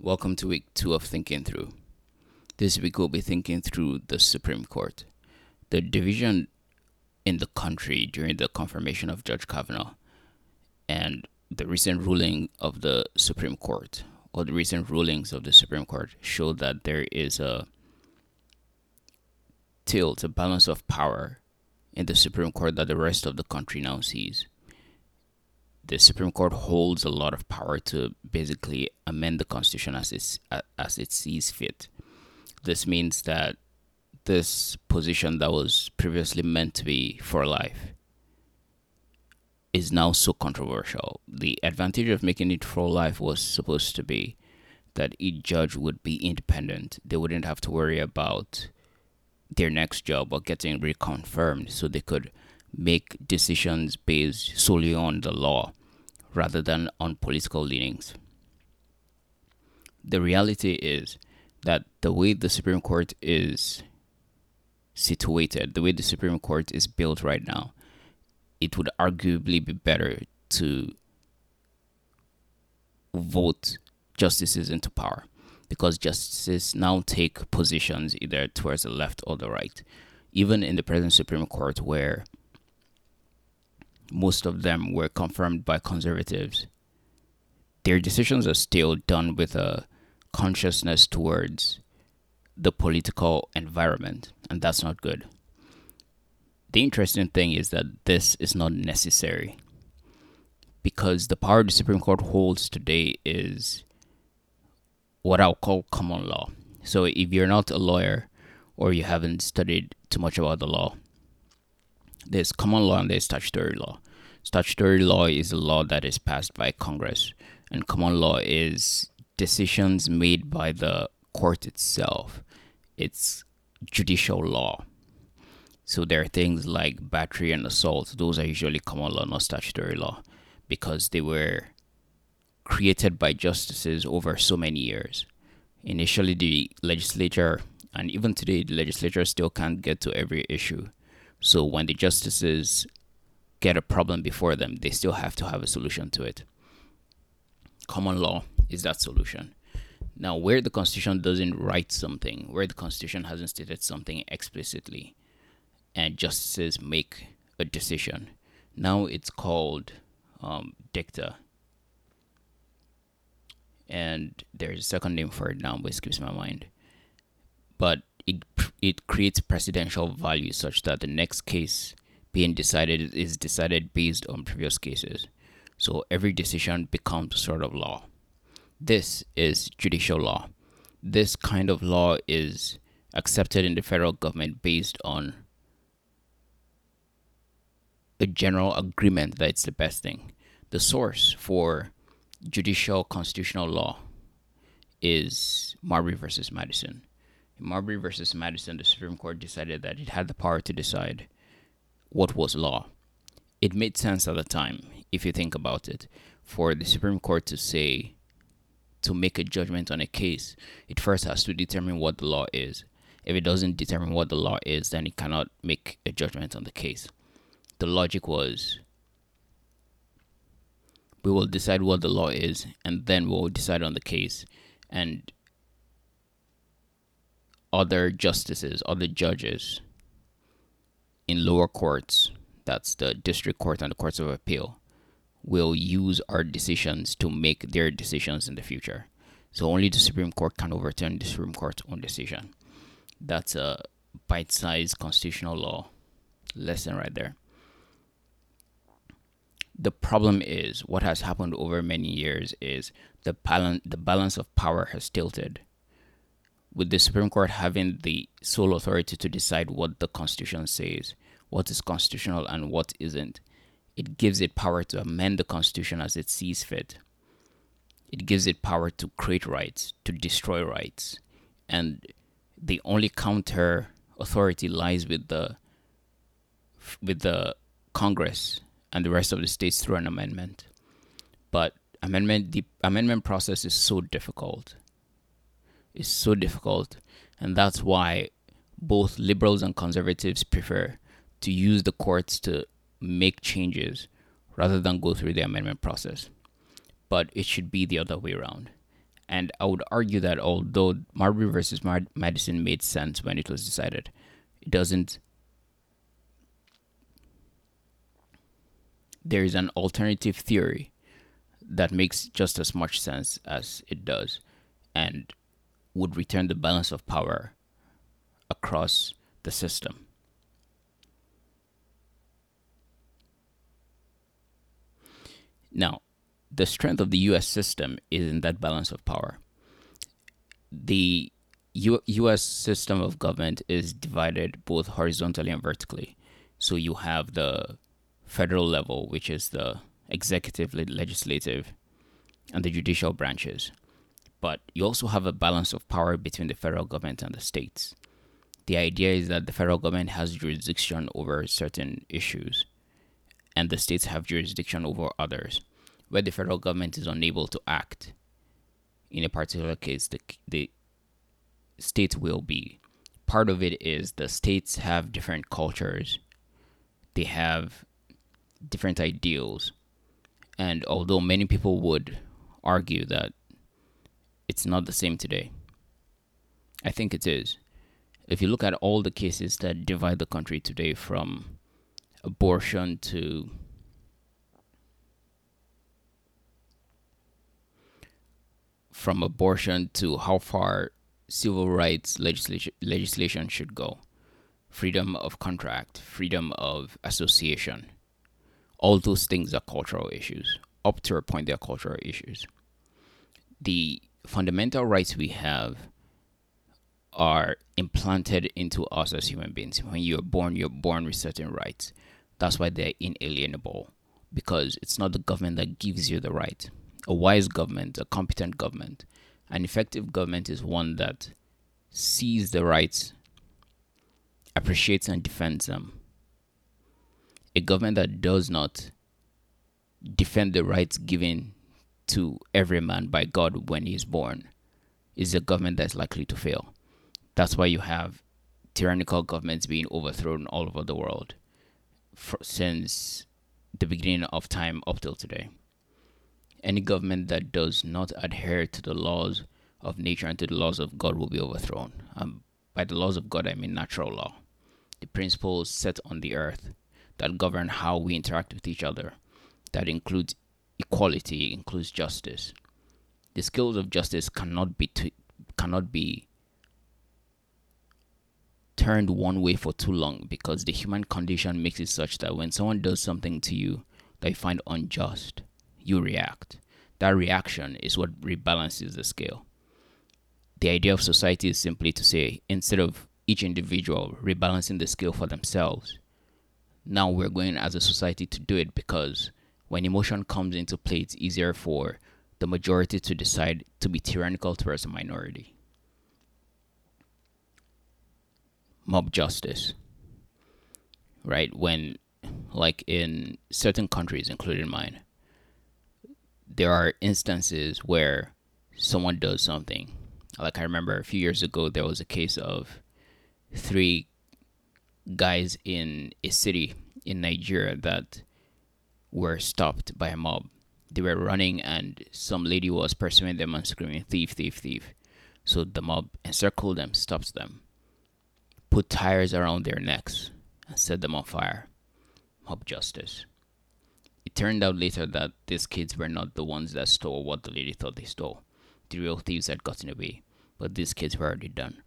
Welcome to week two of Thinking Through. This week we'll be thinking through the Supreme Court. The division in the country during the confirmation of Judge Kavanaugh and the recent ruling of the Supreme Court, or the recent rulings of the Supreme Court, show that there is a tilt, a balance of power in the Supreme Court that the rest of the country now sees the Supreme Court holds a lot of power to basically amend the Constitution as it as it sees fit. This means that this position that was previously meant to be for life is now so controversial. The advantage of making it for life was supposed to be that each judge would be independent. They wouldn't have to worry about their next job or getting reconfirmed, so they could make decisions based solely on the law rather than on political leanings. The reality is that the way the Supreme Court is situated, the way the Supreme Court is built right now, it would arguably be better to vote justices into power because justices now take positions either towards the left or the right. Even in the present Supreme Court, where most of them were confirmed by conservatives, their decisions are still done with a consciousness towards the political environment, and that's not good. The interesting thing is that this is not necessary because the power the Supreme Court holds today is what I'll call common law. So if you're not a lawyer or you haven't studied too much about the law, there's common law and there's statutory law. Statutory law is a law that is passed by Congress, and common law is decisions made by the court itself. It's judicial law. So there are things like battery and assault. Those are usually common law, not statutory law, because they were created by justices over so many years. Initially, the legislature, and even today, the legislature still can't get to every issue. So when the justices get a problem before them, they still have to have a solution to it. Common law is that solution. Now, where the Constitution doesn't write something, where the Constitution hasn't stated something explicitly, and justices make a decision, now it's called um, dicta. And there's a second name for it now, but it escapes my mind. But it it creates precedential value such that the next case being decided is decided based on previous cases. So every decision becomes sort of law. This is judicial law. This kind of law is accepted in the federal government based on a general agreement that it's the best thing. The source for judicial constitutional law is Marbury versus Madison. Marbury versus Madison, the Supreme Court decided that it had the power to decide what was law. It made sense at the time, if you think about it, for the Supreme Court to say, to make a judgment on a case, it first has to determine what the law is. If it doesn't determine what the law is, then it cannot make a judgment on the case. The logic was we will decide what the law is, and then we'll decide on the case. And other justices, other judges, in lower courts, that's the district court and the courts of appeal, will use our decisions to make their decisions in the future. So only the Supreme Court can overturn the Supreme Court's own decision. That's a bite-sized constitutional law lesson right there. The problem is what has happened over many years is the balance the balance of power has tilted. With the Supreme Court having the sole authority to decide what the Constitution says, what is constitutional and what isn't. It gives it power to amend the Constitution as it sees fit. It gives it power to create rights, to destroy rights. And the only counter authority lies with the with the Congress and the rest of the states through an amendment. But amendment the amendment process is so difficult. It's so difficult and that's why both liberals and conservatives prefer to use the courts to make changes rather than go through the amendment process. But it should be the other way around. And I would argue that although Marbury versus Madison made sense when it was decided, it doesn't. There is an alternative theory that makes just as much sense as it does and would return the balance of power across the system. Now, the strength of the US system is in that balance of power. The U- US system of government is divided both horizontally and vertically. So you have the federal level, which is the executive, legislative, and the judicial branches. But you also have a balance of power between the federal government and the states. The idea is that the federal government has jurisdiction over certain issues, and the states have jurisdiction over others. Where the federal government is unable to act in a particular case, the, the state will be. Part of it is the states have different cultures, they have different ideals, and although many people would argue that it's not the same today, I think it is. If you look at all the cases that divide the country today from abortion to from abortion to how far civil rights legislation legislation should go freedom of contract freedom of association all those things are cultural issues. Up to a point, they are cultural issues. The fundamental rights we have are implanted into us as human beings. When you're born, you're born with certain rights. That's why they're inalienable because it's not the government that gives you the right. A wise government, a competent government, an effective government is one that sees the rights, appreciates and defends them, a government that does not defend the rights given to every man by God when he is born is a government that's likely to fail. That's why you have tyrannical governments being overthrown all over the world for, since the beginning of time up till today. Any government that does not adhere to the laws of nature and to the laws of God will be overthrown. Um, by the laws of God, I mean natural law, the principles set on the earth that govern how we interact with each other. That includes equality, includes justice. The skills of justice cannot be t- cannot be turned one way for too long because the human condition makes it such that when someone does something to you that you find unjust, you react. That reaction is what rebalances the scale. The idea of society is simply to say instead of each individual rebalancing the scale for themselves, now we're going as a society to do it because when emotion comes into play, it's easier for the majority to decide to be tyrannical towards the minority. Mob justice, right? When, like in certain countries, including mine, there are instances where someone does something. Like I remember a few years ago, there was a case of three guys in a city in Nigeria that were stopped by a mob. They were running, and some lady was pursuing them and screaming, Thief, thief, thief. So the mob encircled them, stopped them, put tires around their necks, and set them on fire. Mob justice. It turned out later that these kids were not the ones that stole what the lady thought they stole. The real thieves had gotten away, but these kids were already done.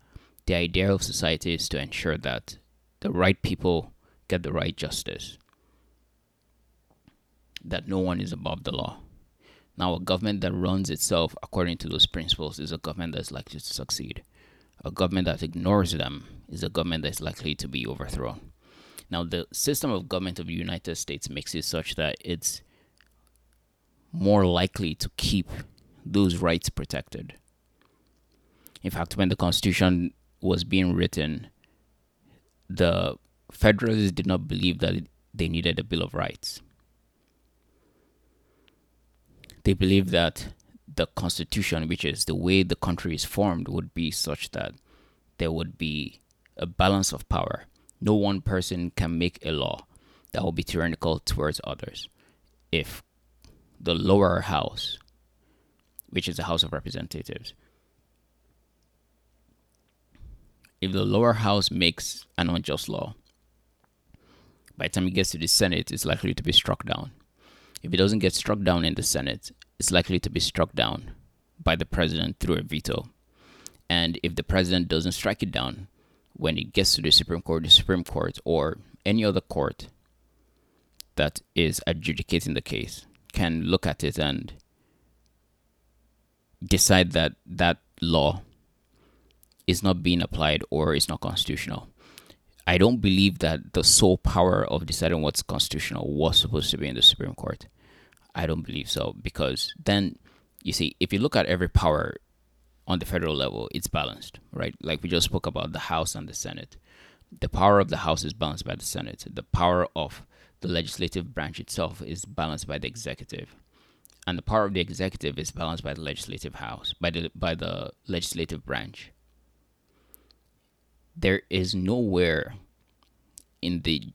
The idea of society is to ensure that the right people get the right justice, that no one is above the law. Now, a government that runs itself according to those principles is a government that's likely to succeed. A government that ignores them is a government that's likely to be overthrown. Now, the system of government of the United States makes it such that it's more likely to keep those rights protected. In fact, when the Constitution was being written, the Federalists did not believe that they needed a Bill of Rights. They believe that the Constitution, which is the way the country is formed, would be such that there would be a balance of power. No one person can make a law that will be tyrannical towards others. If the lower house, which is the House of Representatives. If the lower house makes an unjust law, by the time it gets to the Senate, it's likely to be struck down. If it doesn't get struck down in the Senate, it's likely to be struck down by the president through a veto. And if the president doesn't strike it down when it gets to the Supreme Court, the Supreme Court or any other court that is adjudicating the case can look at it and decide that that law is not being applied or is not constitutional. I don't believe that the sole power of deciding what's constitutional was supposed to be in the Supreme Court. I don't believe so because then you see, if you look at every power on the federal level, it's balanced, right? Like we just spoke about the House and the Senate. The power of the House is balanced by the Senate. The power of the legislative branch itself is balanced by the executive. And the power of the executive is balanced by the legislative house, by the by the legislative branch. There is nowhere in the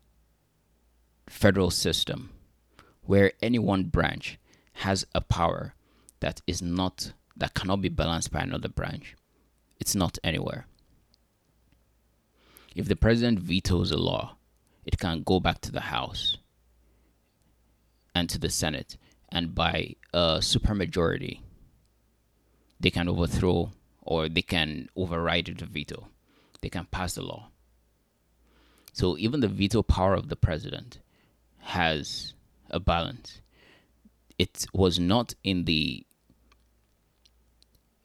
federal system where any one branch has a power that is not that cannot be balanced by another branch. It's not anywhere. If the president vetoes a law, it can go back to the House and to the Senate, and by a supermajority, they can overthrow or they can override the veto. They can pass the law. So even the veto power of the president has a balance. It was not in the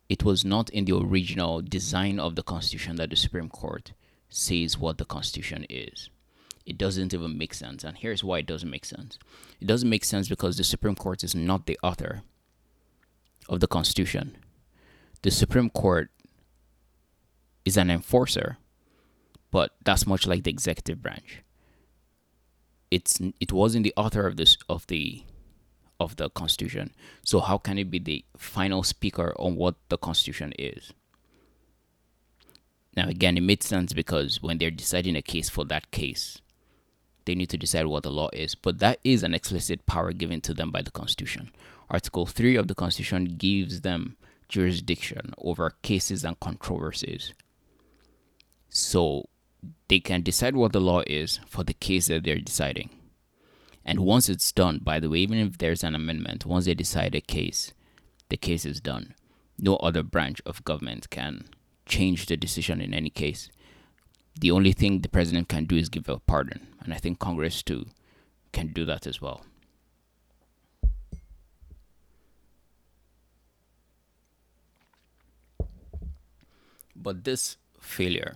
it was not in the original design of the Constitution that the Supreme Court says what the Constitution is. It doesn't even make sense. And here's why it doesn't make sense it doesn't make sense because the Supreme Court is not the author of the Constitution. The Supreme Court is an enforcer, but that's much like the executive branch. It's it wasn't the author of this of the of the Constitution. So how can it be the final speaker on what the Constitution is? Now, again, it makes sense because when they're deciding a case for that case, they need to decide what the law is. But that is an explicit power given to them by the Constitution. Article 3 of the Constitution gives them jurisdiction over cases and controversies. So they can decide what the law is for the case that they're deciding. And once it's done, by the way, even if there's an amendment, once they decide a case, the case is done. No other branch of government can change the decision in any case. The only thing the president can do is give a pardon. And I think Congress too can do that as well. But this failure,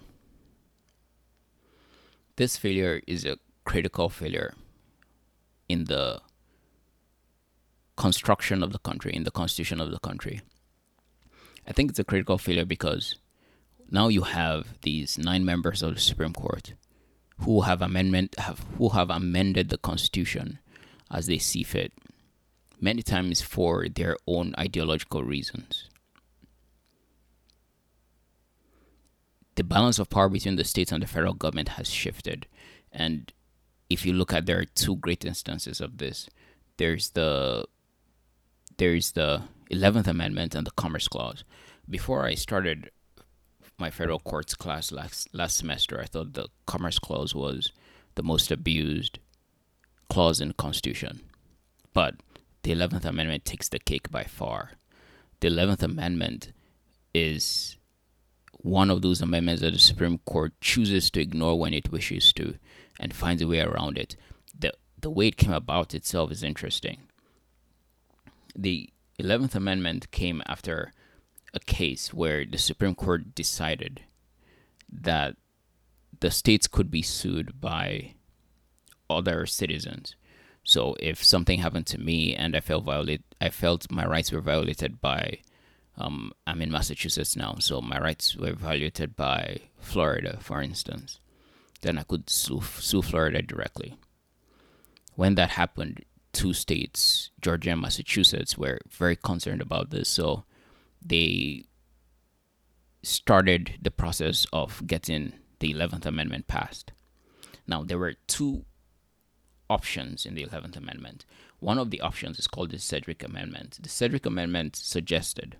this failure is a critical failure in the construction of the country, in the constitution of the country. I think it's a critical failure because now you have these nine members of the Supreme Court who have amendment have who have amended the constitution as they see fit, many times for their own ideological reasons. The balance of power between the states and the federal government has shifted, and if you look at there are two great instances of this. There's the there's the Eleventh Amendment and the Commerce Clause. Before I started my federal courts class last last semester, I thought the Commerce Clause was the most abused clause in the Constitution, but the Eleventh Amendment takes the cake by far. The Eleventh Amendment is one of those amendments that the Supreme Court chooses to ignore when it wishes to and finds a way around it. The, the way it came about itself is interesting. The 11th Amendment came after a case where the Supreme Court decided that the states could be sued by other citizens. So if something happened to me and I felt violate, I felt my rights were violated by um, I'm in Massachusetts now, so my rights were violated by Florida, for instance. Then I could sue, sue Florida directly. When that happened, two states, Georgia and Massachusetts, were very concerned about this, so they started the process of getting the 11th Amendment passed. Now, there were two options in the 11th Amendment. One of the options is called the Sedgwick Amendment. The Sedgwick Amendment suggested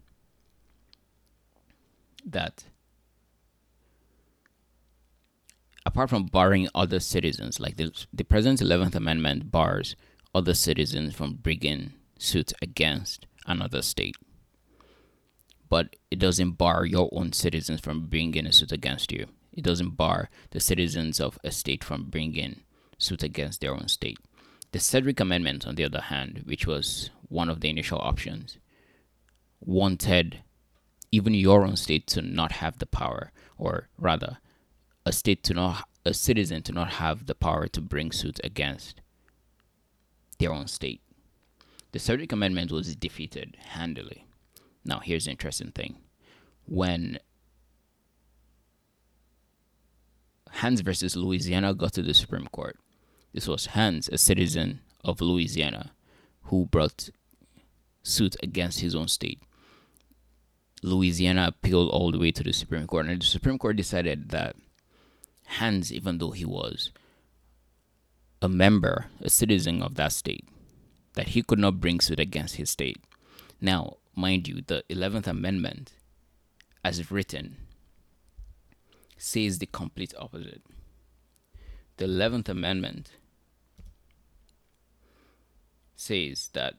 that apart from barring other citizens, like the, the President's 11th Amendment bars other citizens from bringing suits against another state. But it doesn't bar your own citizens from bringing a suit against you. It doesn't bar the citizens of a state from bringing suit against their own state. The Sedgwick Amendment, on the other hand, which was one of the initial options, wanted even your own state to not have the power, or rather, a state to not a citizen to not have the power to bring suit against their own state. The Sedgwick Amendment was defeated handily. Now, here's the interesting thing. When Hans versus Louisiana got to the Supreme Court, this was Hans, a citizen of Louisiana, who brought suit against his own state. Louisiana appealed all the way to the Supreme Court, and the Supreme Court decided that Hans, even though he was a member, a citizen of that state, that he could not bring suit against his state. Now, mind you, the 11th Amendment, as written, says the complete opposite. The 11th Amendment says that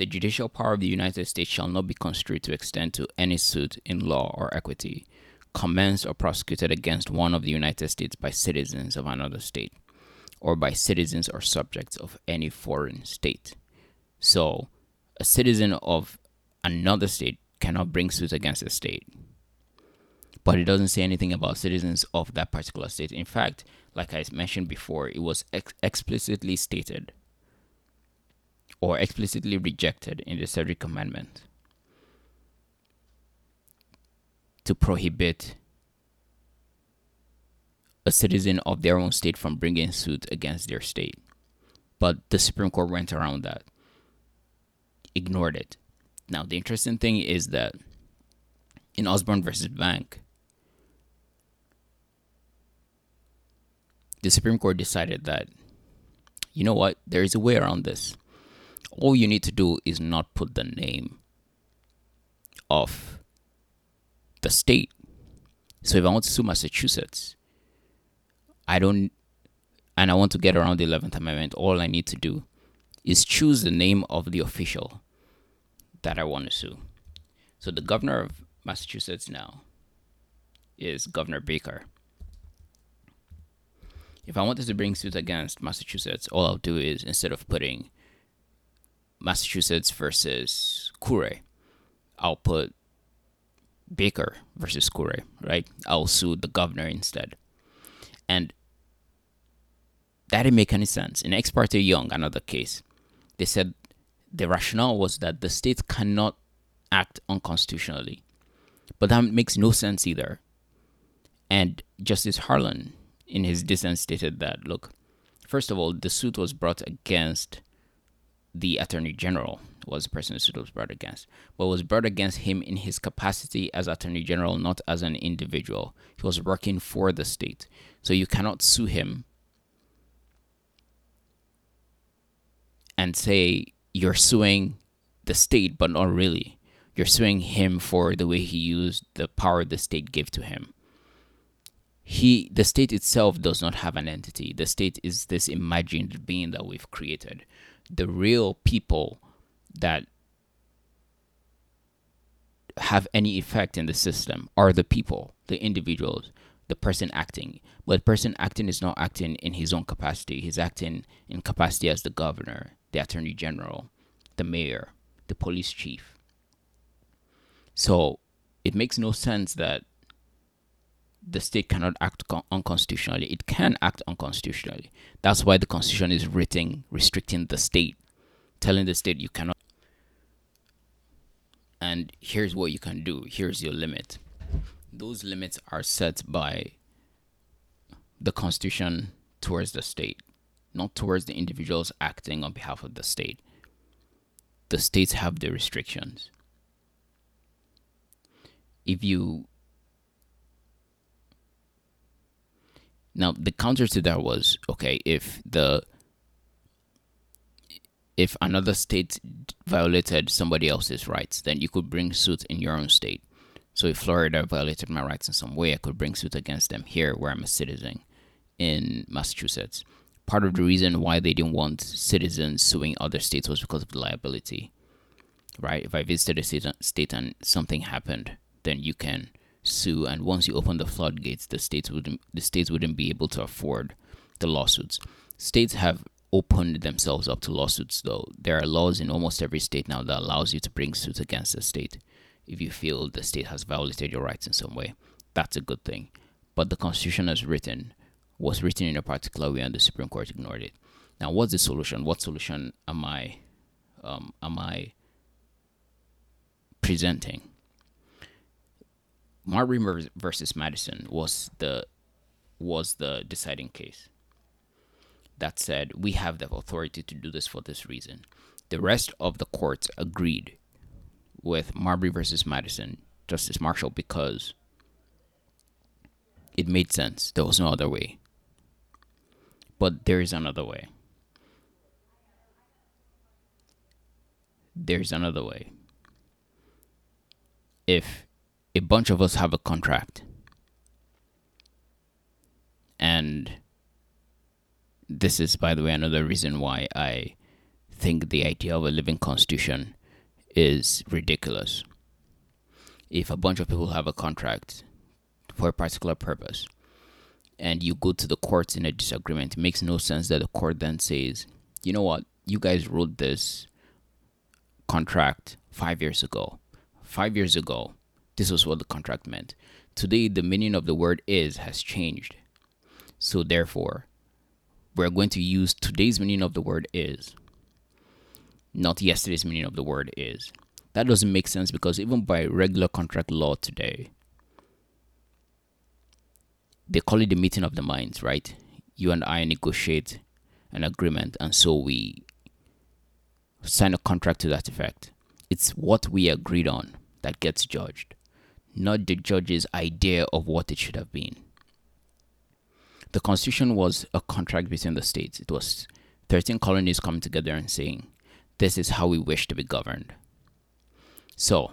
the judicial power of the United States shall not be construed to extend to any suit in law or equity commenced or prosecuted against one of the United States by citizens of another state, or by citizens or subjects of any foreign state. So, a citizen of another state cannot bring suit against a state. But it doesn't say anything about citizens of that particular state. In fact, like I mentioned before, it was ex- explicitly stated or explicitly rejected in the Sedgwick commandment to prohibit a citizen of their own state from bringing suit against their state. But the Supreme Court went around that, ignored it. Now, the interesting thing is that in Osborn versus Bank, the Supreme Court decided that, you know what, there is a way around this. All you need to do is not put the name of the state. So if I want to sue Massachusetts, I don't, and I want to get around the 11th Amendment, all I need to do is choose the name of the official that I want to sue. So the governor of Massachusetts now is Governor Baker. If I wanted to bring suit against Massachusetts, all I'll do is instead of putting Massachusetts versus Kure, I'll put Baker versus Kure, right? I'll sue the governor instead. And that didn't make any sense. In Ex parte Young, another case, they said the rationale was that the state cannot act unconstitutionally. But that makes no sense either. And Justice Harlan, in his dissent, stated that look, first of all, the suit was brought against the Attorney General, was the person suit was brought against, but was brought against him in his capacity as Attorney General, not as an individual. He was working for the state. So you cannot sue him and say you're suing the state, but not really. You're suing him for the way he used the power the state gave to him. He, the state itself, does not have an entity. The state is this imagined being that we've created. The real people that have any effect in the system are the people, the individuals, the person acting. But the person acting is not acting in his own capacity. He's acting in capacity as the governor, the attorney general, the mayor, the police chief. So it makes no sense that the state cannot act con- unconstitutionally. It can act unconstitutionally. That's why the constitution is written restricting the state, telling the state you cannot and here's what you can do here's your limit those limits are set by the constitution towards the state not towards the individuals acting on behalf of the state the states have the restrictions if you now the counter to that was okay if the if another state violated somebody else's rights, then you could bring suit in your own state. So if Florida violated my rights in some way, I could bring suit against them here where I'm a citizen in Massachusetts. Part of the reason why they didn't want citizens suing other states was because of the liability. Right? If I visited a state, state and something happened, then you can sue and once you open the floodgates, the states wouldn't the states wouldn't be able to afford the lawsuits. States have opened themselves up to lawsuits though. There are laws in almost every state now that allows you to bring suits against the state if you feel the state has violated your rights in some way. That's a good thing. But the Constitution as written was written in a particular way and the Supreme Court ignored it. Now, what's the solution? What solution am I um, am I presenting? Marbury versus Madison was the was the deciding case. That said, we have the authority to do this for this reason. The rest of the courts agreed with Marbury versus Madison, Justice Marshall, because it made sense. There was no other way. But there is another way. There's another way. If a bunch of us have a contract and this is by the way another reason why I think the idea of a living constitution is ridiculous. If a bunch of people have a contract for a particular purpose and you go to the courts in a disagreement, it makes no sense that the court then says, you know what, you guys wrote this contract five years ago. Five years ago, this was what the contract meant. Today, the meaning of the word is has changed. So, therefore, we're going to use today's meaning of the word is not yesterday's meaning of the word is. That doesn't make sense because even by regular contract law today, they call it the meeting of the minds, right? You and I negotiate an agreement, and so we sign a contract to that effect. It's what we agreed on that gets judged, not the judge's idea of what it should have been. The Constitution was a contract between the states. It was 13 colonies coming together and saying, this is how we wish to be governed. So,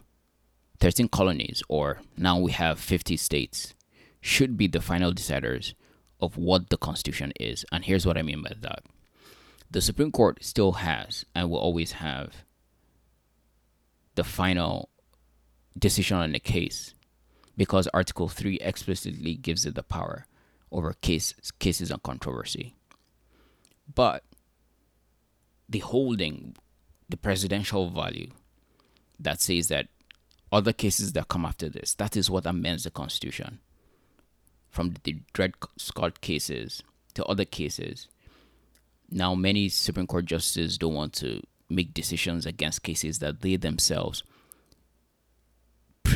13 colonies, or now we have 50 states, should be the final deciders of what the Constitution is. And here's what I mean by that the Supreme Court still has and will always have the final decision on the case because Article 3 explicitly gives it the power over case, cases and controversy. But the holding the precedential value that says that other cases that come after this, that is what amends the Constitution. From the Dred Scott cases to other cases. Now, many Supreme Court justices don't want to make decisions against cases that they themselves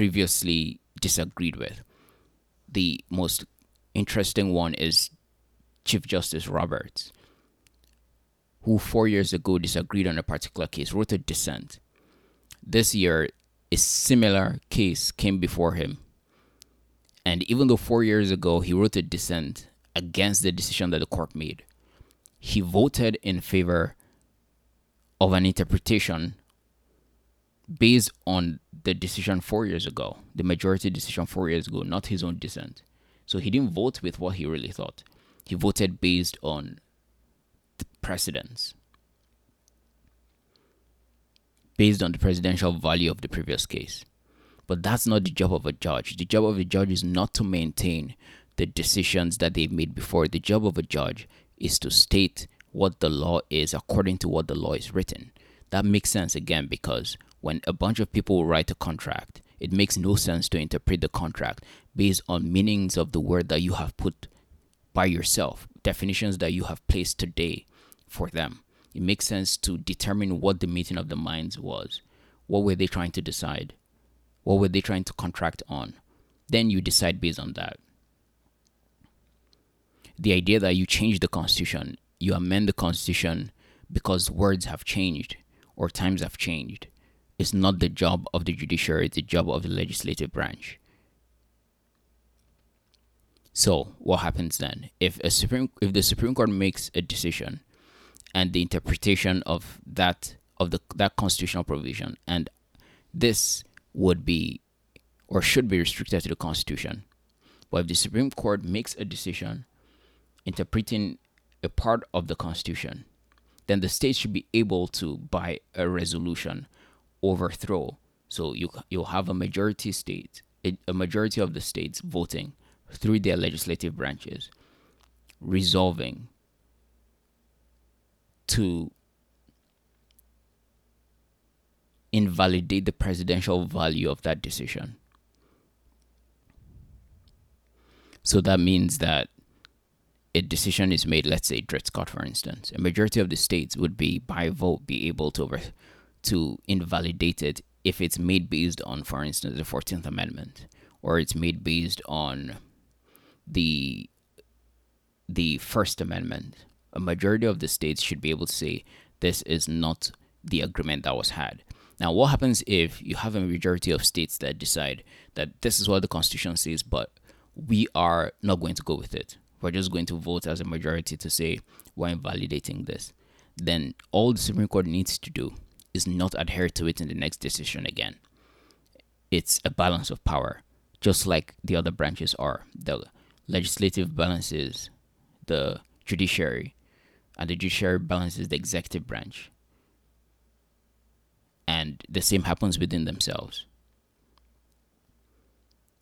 previously disagreed with. The most interesting one is Chief Justice Roberts who four years ago disagreed on a particular case, wrote a dissent. This year, a similar case came before him. And even though four years ago he wrote a dissent against the decision that the court made, he voted in favor of an interpretation based on the decision four years ago, the majority decision four years ago, not his own dissent. So he didn't vote with what he really thought. He voted based on the precedents based on the precedential value of the previous case. But that's not the job of a judge. The job of a judge is not to maintain the decisions that they've made before. The job of a judge is to state what the law is according to what the law is written. That makes sense again because when a bunch of people write a contract, it makes no sense to interpret the contract based on meanings of the word that you have put by yourself, definitions that you have placed today for them. It makes sense to determine what the meeting of the minds was. What were they trying to decide? What were they trying to contract on? Then you decide based on that. The idea that you change the constitution, you amend the constitution because words have changed or times have changed, is not the job of the judiciary, it's the job of the legislative branch. So, what happens then? If a Supreme if the Supreme Court makes a decision and the interpretation of that of the that constitutional provision and this would be or should be restricted to the constitution but if the supreme court makes a decision interpreting a part of the constitution then the state should be able to by a resolution overthrow so you you'll have a majority state a, a majority of the states voting through their legislative branches resolving to invalidate the precedential value of that decision. So that means that a decision is made, let's say Dred Scott, for instance, a majority of the states would be by vote be able to over, to invalidate it if it's made based on, for instance, the Fourteenth Amendment, or it's made based on the the First Amendment. A majority of the states should be able to say this is not the agreement that was had. Now, what happens if you have a majority of states that decide that this is what the Constitution says, but we are not going to go with it? We're just going to vote as a majority to say we're invalidating this. Then all the Supreme Court needs to do is not adhere to it in the next decision again. It's a balance of power, just like the other branches are. The legislative balances the judiciary, and the judiciary balances the executive branch and the same happens within themselves.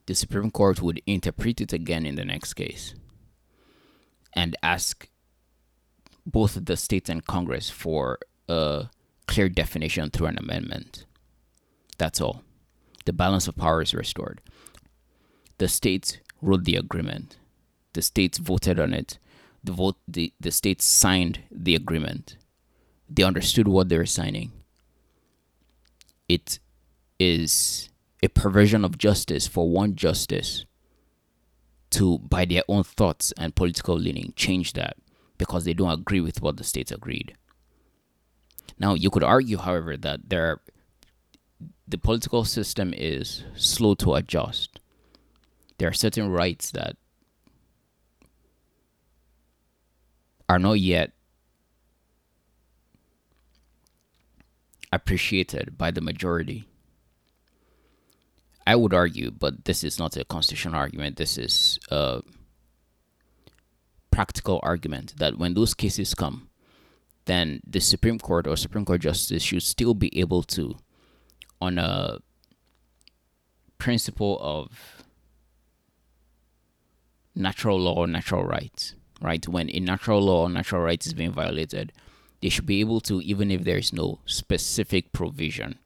The Supreme Court would interpret it again in the next case and ask both the states and Congress for a clear definition through an amendment. That's all. The balance of power is restored. The states wrote the agreement. The states voted on it. The vote the, the states signed the agreement. They understood what they were signing it is a perversion of justice for one justice to, by their own thoughts and political leaning, change that because they don't agree with what the states agreed. Now, you could argue, however, that there are, the political system is slow to adjust. There are certain rights that are not yet appreciated by the majority. I would argue, but this is not a constitutional argument, this is a practical argument that when those cases come, then the Supreme Court or Supreme Court justice should still be able to, on a principle of natural law, natural rights, right? When a natural law, natural rights is being violated, they should be able to, even if there is no specific provision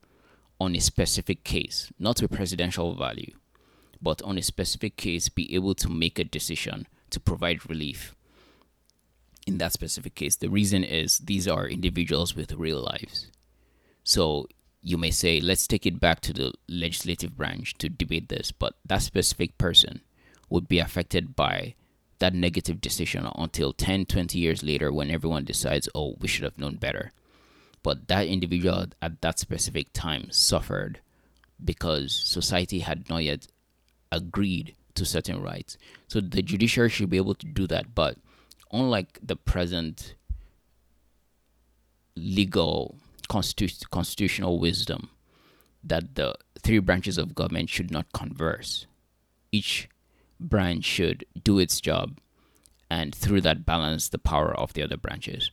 on a specific case, not a precedential value, but on a specific case, be able to make a decision to provide relief in that specific case. The reason is these are individuals with real lives. So you may say, let's take it back to the legislative branch to debate this, but that specific person would be affected by that negative decision until 10, 20 years later when everyone decides, oh, we should have known better. But that individual at that specific time suffered because society had not yet agreed to certain rights. So the judiciary should be able to do that. But unlike the present legal constitu- constitutional wisdom that the three branches of government should not converse, each branch should do its job and through that balance the power of the other branches.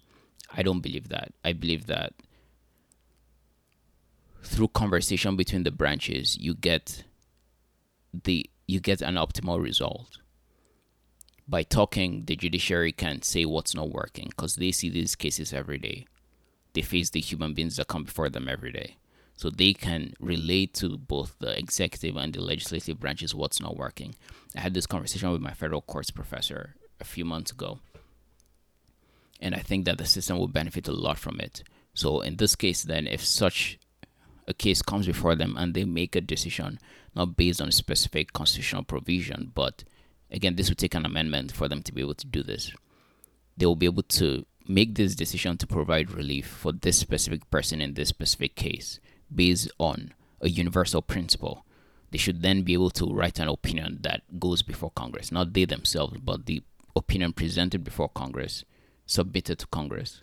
I don't believe that. I believe that through conversation between the branches you get the you get an optimal result. By talking, the judiciary can say what's not working because they see these cases every day. They face the human beings that come before them every day so they can relate to both the executive and the legislative branches what's not working. I had this conversation with my federal courts professor a few months ago, and I think that the system will benefit a lot from it. So in this case, then, if such a case comes before them and they make a decision not based on a specific constitutional provision, but again, this would take an amendment for them to be able to do this. They will be able to make this decision to provide relief for this specific person in this specific case based on a universal principle. They should then be able to write an opinion that goes before Congress, not they themselves, but the opinion presented before Congress, submitted to Congress.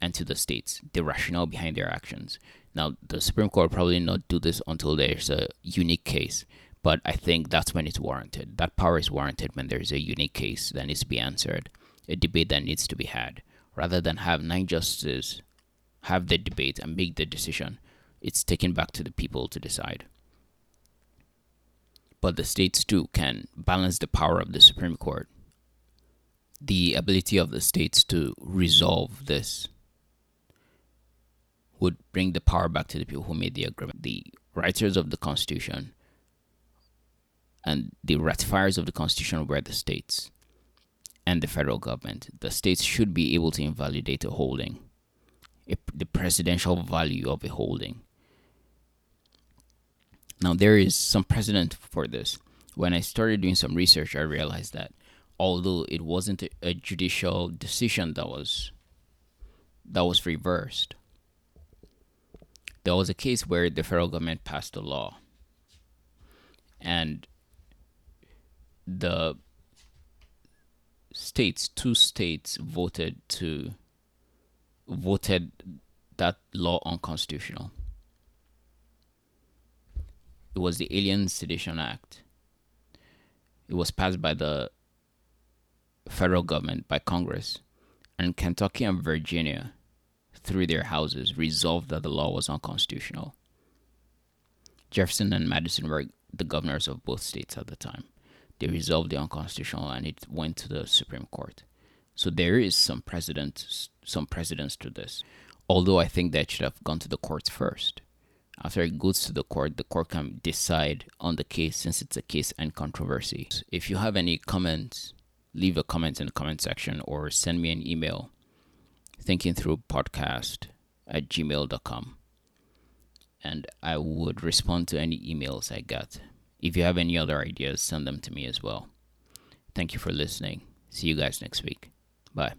and to the states, the rationale behind their actions. Now, the Supreme Court probably not do this until there's a unique case, but I think that's when it's warranted. That power is warranted when there's a unique case that needs to be answered, a debate that needs to be had, rather than have nine justices have the debate and make the decision. It's taken back to the people to decide. But the states too can balance the power of the Supreme Court, the ability of the states to resolve this would bring the power back to the people who made the agreement. The writers of the Constitution and the ratifiers of the Constitution were the states and the federal government. The states should be able to invalidate a holding, a, the precedential value of a holding. Now, there is some precedent for this. When I started doing some research, I realized that although it wasn't a, a judicial decision that was that was reversed, there was a case where the federal government passed a law and the states two states voted to voted that law unconstitutional it was the alien sedition act it was passed by the federal government by congress and kentucky and virginia through their houses, resolved that the law was unconstitutional. Jefferson and Madison were the governors of both states at the time. They resolved the unconstitutional and it went to the Supreme Court. So there is some precedent, some precedence to this. Although I think that should have gone to the courts first. After it goes to the court, the court can decide on the case since it's a case and controversy. If you have any comments, leave a comment in the comment section or send me an email thinking through podcast at gmail.com and I would respond to any emails I get. If you have any other ideas, send them to me as well. Thank you for listening. See you guys next week. Bye.